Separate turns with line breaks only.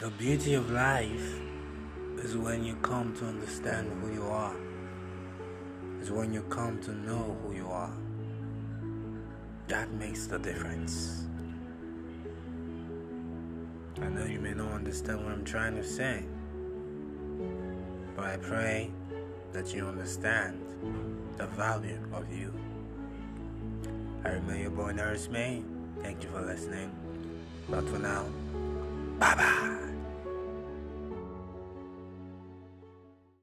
The beauty of life is when you come to understand who you are, is when you come to know who you are. That makes the difference. I know you may not understand what I'm trying to say, but I pray that you understand the value of you. I remain your boy Norus May. Thank you for listening. But for now, bye bye.